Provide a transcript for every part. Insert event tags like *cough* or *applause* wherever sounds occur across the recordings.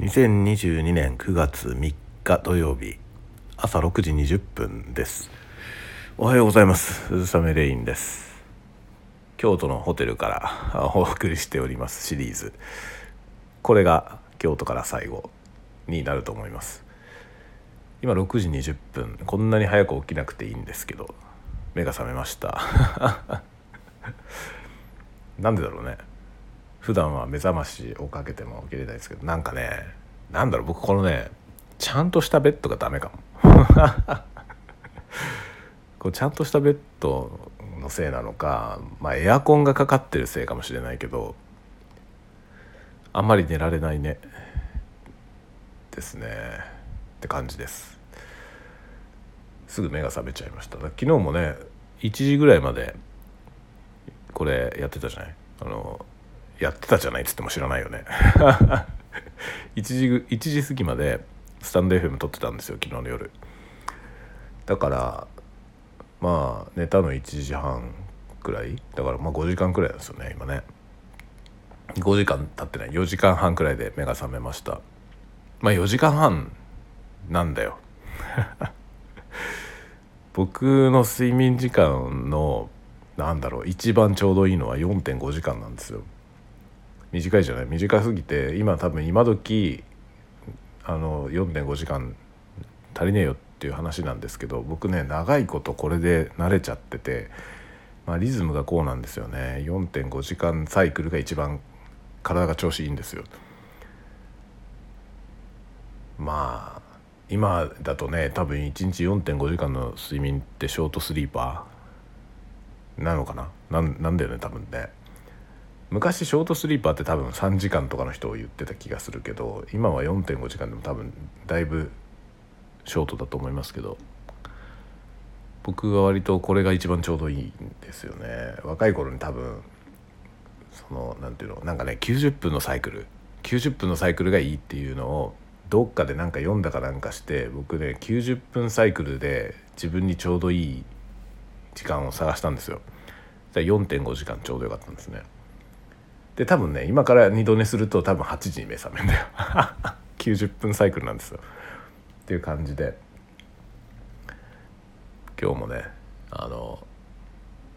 2022年9月3日土曜日朝6時20分です。おはようございます。鈴雨レインです。京都のホテルからお送りしておりますシリーズ。これが京都から最後になると思います。今6時20分こんなに早く起きなくていいんですけど目が覚めました。*laughs* なんでだろうね。普段は目覚ましをかけても起きれないですけどなんかねなんだろう僕このねちゃんとしたベッドがダメかも。*laughs* こうちゃんとしたベッドのせいなのか、まあ、エアコンがかかってるせいかもしれないけどあんまり寝られないね。ですね。って感じです。すぐ目が覚めちゃいました昨日もね1時ぐらいまでこれやってたじゃない？あのやってたじゃないっつっても知らないよね。*laughs* 1時1時過ぎまでスタンド FM 撮ってたんですよ昨日の夜。だからまあ寝たの1時半くらい。だからまあ5時間くらいですよね今ね。5時間経ってない。4時間半くらいで目が覚めました。まあ4時間半なんだよ。*laughs* 僕の睡眠時間のなんだろう一番ちょうどいいのは4.5時間なんですよ。短いじゃない？短すぎて今多分今時あの4.5時間足りねえよっていう話なんですけど僕ね長いことこれで慣れちゃってて、まあ、リズムがこうなんですよね4.5時間サイクルが一番体が調子いいんですよ。まあ今だとね多分1日4.5時間の睡眠ってショートスリーパーなのかな？なんだよね多分ね。昔ショートスリーパーって多分3時間とかの人を言ってた気がするけど今は4.5時間でも多分だいぶショートだと思いますけど僕は割とこれが一番ちょうどいいんですよね若い頃に多分その何ていうのなんかね90分のサイクル90分のサイクルがいいっていうのをどっかで何か読んだかなんかして僕ね90分サイクルで自分にちょうどいい時間を探したんですよ。4.5時間ちょうどよかったんですね。で多分ね今から二度寝すると多分8時に目覚めるんだよ。*laughs* 90分サイクルなんですよ。っていう感じで。今日もねあの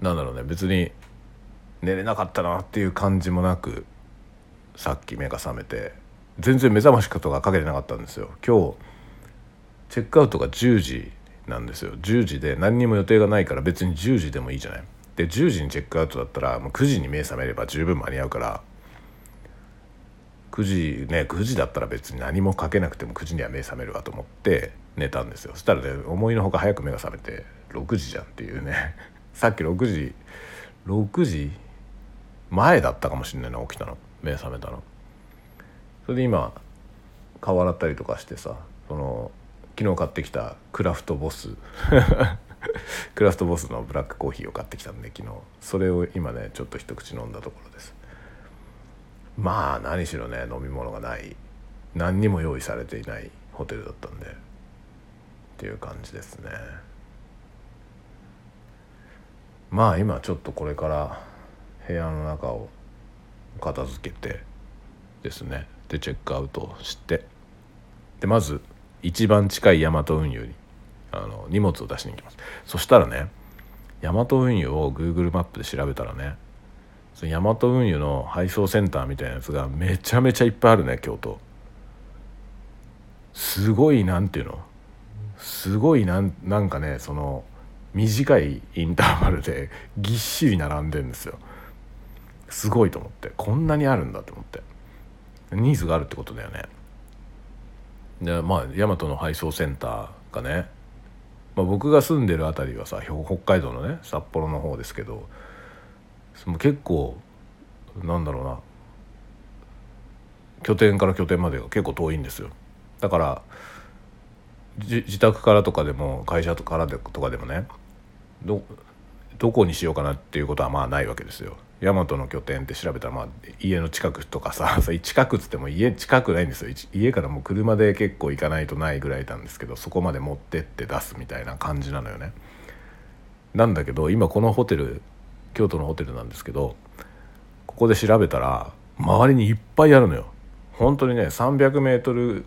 なんだろうね別に寝れなかったなっていう感じもなくさっき目が覚めて全然目覚ましとかかけてなかったんですよ。今日チェックアウトが10時なんですよ。10時で何にも予定がないから別に10時でもいいじゃない。で10時にチェックアウトだったらもう9時に目覚めれば十分間に合うから。9時ね9時だったら別に何もかけなくても9時には目覚めるわと思って寝たんですよ。そしたらね思いのほか早く目が覚めて6時じゃんっていうね。*laughs* さっき6時6時前だったかもしんないな起きたの。目覚めたの。それで今顔洗ったりとかしてさその昨日買ってきたクラフトボス。*laughs* *laughs* クラフトボスのブラックコーヒーを買ってきたんで昨日。それを今ねちょっと一口飲んだところです。まあ何しろね飲み物がない。何にも用意されていないホテルだったんで。っていう感じですね。まあ今ちょっとこれから部屋の中を片付けてですね。でチェックアウトして。でまず一番近い大和運輸にあの荷物を出しに行きます。そしたらねヤマト運輸を Google マップで調べたらねそのヤマト運輸の配送センターみたいなやつがめちゃめちゃいっぱいあるね京都。すごいなんていうの？すごいなんなんかねその短いインターバルでぎっしり並んでんですよ。すごいと思って。こんなにあるんだと思って。ニーズがあるってことだよね。でまあ大和の配送センターがねまあ、僕が住んでる辺りはさ北海道のね札幌の方ですけど結構なんだろうな拠点から拠点までが結構遠いんですよ。だから自宅からとかでも会社からでとかでもねどこにしようかなっていうことはまあないわけですよ。大和の拠点って調べたらまあ家の近くとかさ *laughs* 近くっつっても家近くないんですよ。家からもう車で結構行かないとないぐらいなんですけどそこまで持ってって出すみたいな感じなのよね。なんだけど今このホテル京都のホテルなんですけどここで調べたら周りにいっぱいあるのよ。本当にね 300m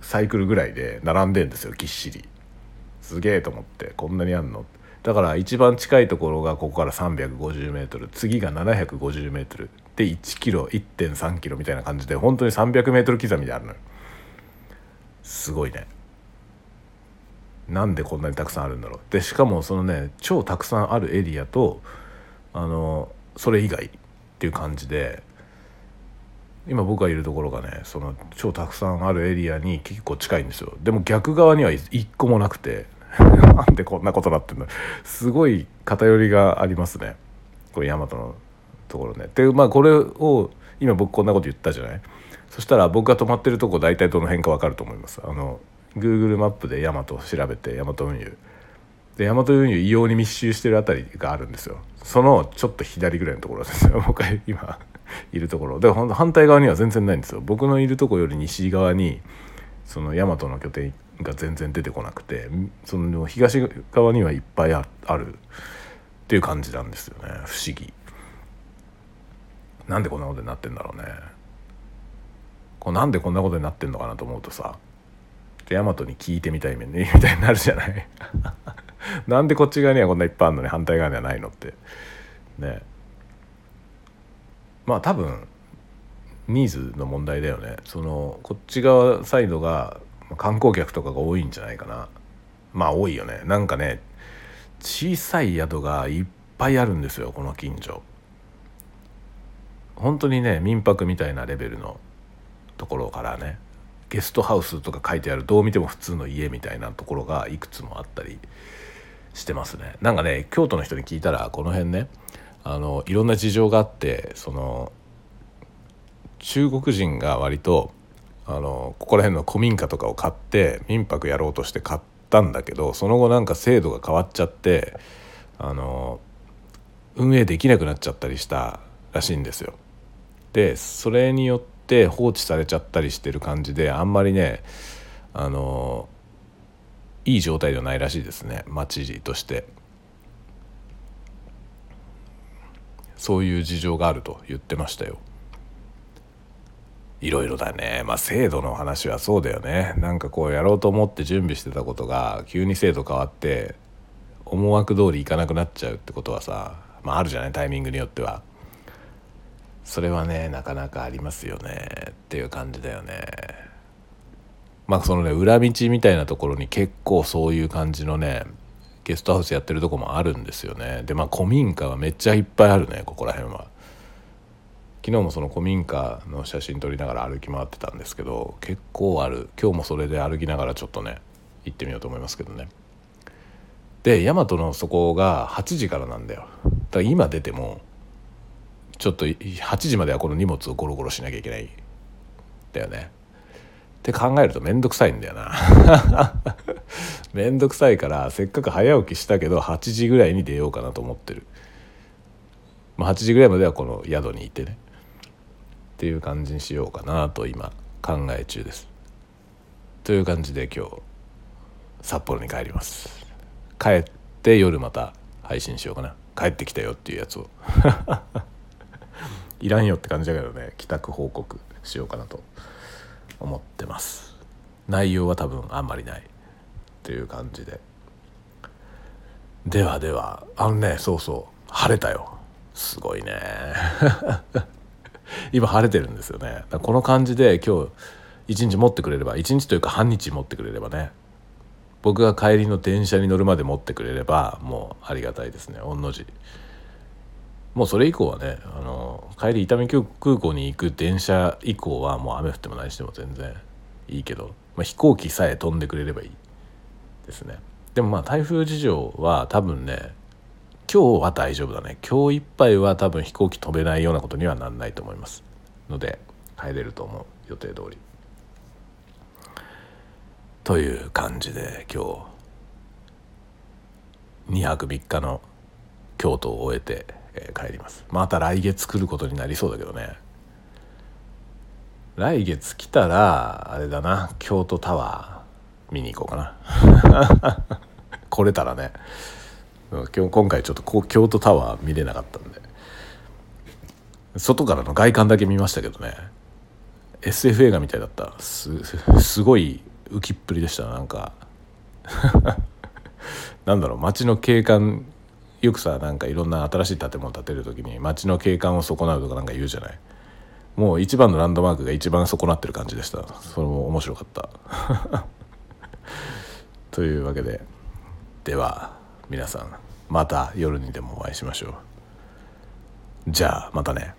サイクルぐらいで並んでんですよぎっしり。すげえと思ってこんなにあんのだから一番近いところがここから 350m 次が 750m で 1km1.3km みたいな感じで本当に 300m 刻みであるのよ。すごいね。なんでこんなにたくさんあるんだろう。でしかもそのね超たくさんあるエリアとあのそれ以外っていう感じで今僕がいるところがねその超たくさんあるエリアに結構近いんですよ。でも逆側には一個もなくて *laughs* なんでこんなことなってんの？すごい偏りがありますね。これ大和のところね。でまあこれを今僕こんなこと言ったじゃない？そしたら僕が泊まってるとこ大体どの辺か分かると思います。あの Google マップで大和を調べて大和運輸。で大和運輸異様に密集してるあたりがあるんですよ。そのちょっと左ぐらいのところですよ。*laughs* 僕が今いるところ。で反対側には全然ないんですよ。僕のいるとこより西側にその大和の拠点が全然出てこなくてその東側にはいっぱいあるっていう感じなんですよね。不思議。なんでこんなことになってんだろうね。こうなんでこんなことになってんのかなと思うとさ大和に聞いてみたい *laughs* みたいになるじゃない。*laughs* なんでこっち側にはこんないっぱいあるのに反対側にはないのって。ね。まあ多分ニーズの問題だよね。そのこっち側サイドが観光客とかが多いんじゃないかな。まあ多いよね。なんかね小さい宿がいっぱいあるんですよこの近所。本当にね民泊みたいなレベルのところからねゲストハウスとか書いてあるどう見ても普通の家みたいなところがいくつもあったりしてますね。なんかね京都の人に聞いたらこの辺ねあのいろんな事情があってその中国人が割とあのここら辺の古民家とかを買って民泊やろうとして買ったんだけどその後なんか制度が変わっちゃってあの運営できなくなっちゃったりしたらしいんですよ。でそれによって放置されちゃったりしてる感じであんまりねあのいい状態ではないらしいですね町として。そういう事情があると言ってましたよ。いろいろだね。まあ制度の話はそうだよね。なんかこうやろうと思って準備してたことが急に制度変わって思惑通りいかなくなっちゃうってことはさまああるじゃない？タイミングによっては。それはねなかなかありますよね。っていう感じだよね。まあそのね裏道みたいなところに結構そういう感じのねゲストハウスやってるとこもあるんですよね。でまあ古民家はめっちゃいっぱいあるねここら辺は。昨日もその古民家の写真撮りながら歩き回ってたんですけど結構ある。今日もそれで歩きながらちょっとね行ってみようと思いますけどね。で大和のそこが8時からなんだよ。だから今出てもちょっと8時まではこの荷物をゴロゴロしなきゃいけないだよね。って考えると面倒くさいんだよな。*laughs* 面倒くさいからせっかく早起きしたけど8時ぐらいに出ようかなと思ってる、まあ、8時ぐらいまではこの宿にいてね。っていう感じにしようかなと今考え中です。という感じで今日札幌に帰ります。帰って夜また配信しようかな。帰ってきたよっていうやつを。*laughs* いらんよって感じだけどね帰宅報告しようかなと思ってます内容は多分あんまりないっていう感じでではではあのねそうそう晴れたよすごいね *laughs* 今晴れてるんですよね。この感じで今日一日持ってくれれば一日というか半日持ってくれればね僕が帰りの電車に乗るまで持ってくれればもうありがたいですね。御の字。もうそれ以降はねあの帰り伊丹空港に行く電車以降はもう雨降っても何しても全然いいけど、まあ、飛行機さえ飛んでくれればいいですね。でもまあ台風事情は多分ね今日は大丈夫だね。今日いっぱいは多分飛行機飛べないようなことにはなんないと思いますので帰れると思う予定通り。という感じで今日2泊3日の京都を終えて、え、帰ります。また来月来ることになりそうだけどね。来月来たらあれだな。京都タワー見に行こうかな。*laughs* 来れたらね。今日今回ちょっと京都タワー見れなかったんで。外からの外観だけ見ましたけどね。SF 映画みたいだった。すすごい浮きっぷりでしたなんか。*laughs* なんだろう街の景観よくさなんかいろんな新しい建物建てる時に街の景観を損なうとかなんか言うじゃない。もう一番のランドマークが一番損なってる感じでした。それも面白かった。*laughs* というわけで。では。皆さんまた夜にでもお会いしましょう。じゃあまたね。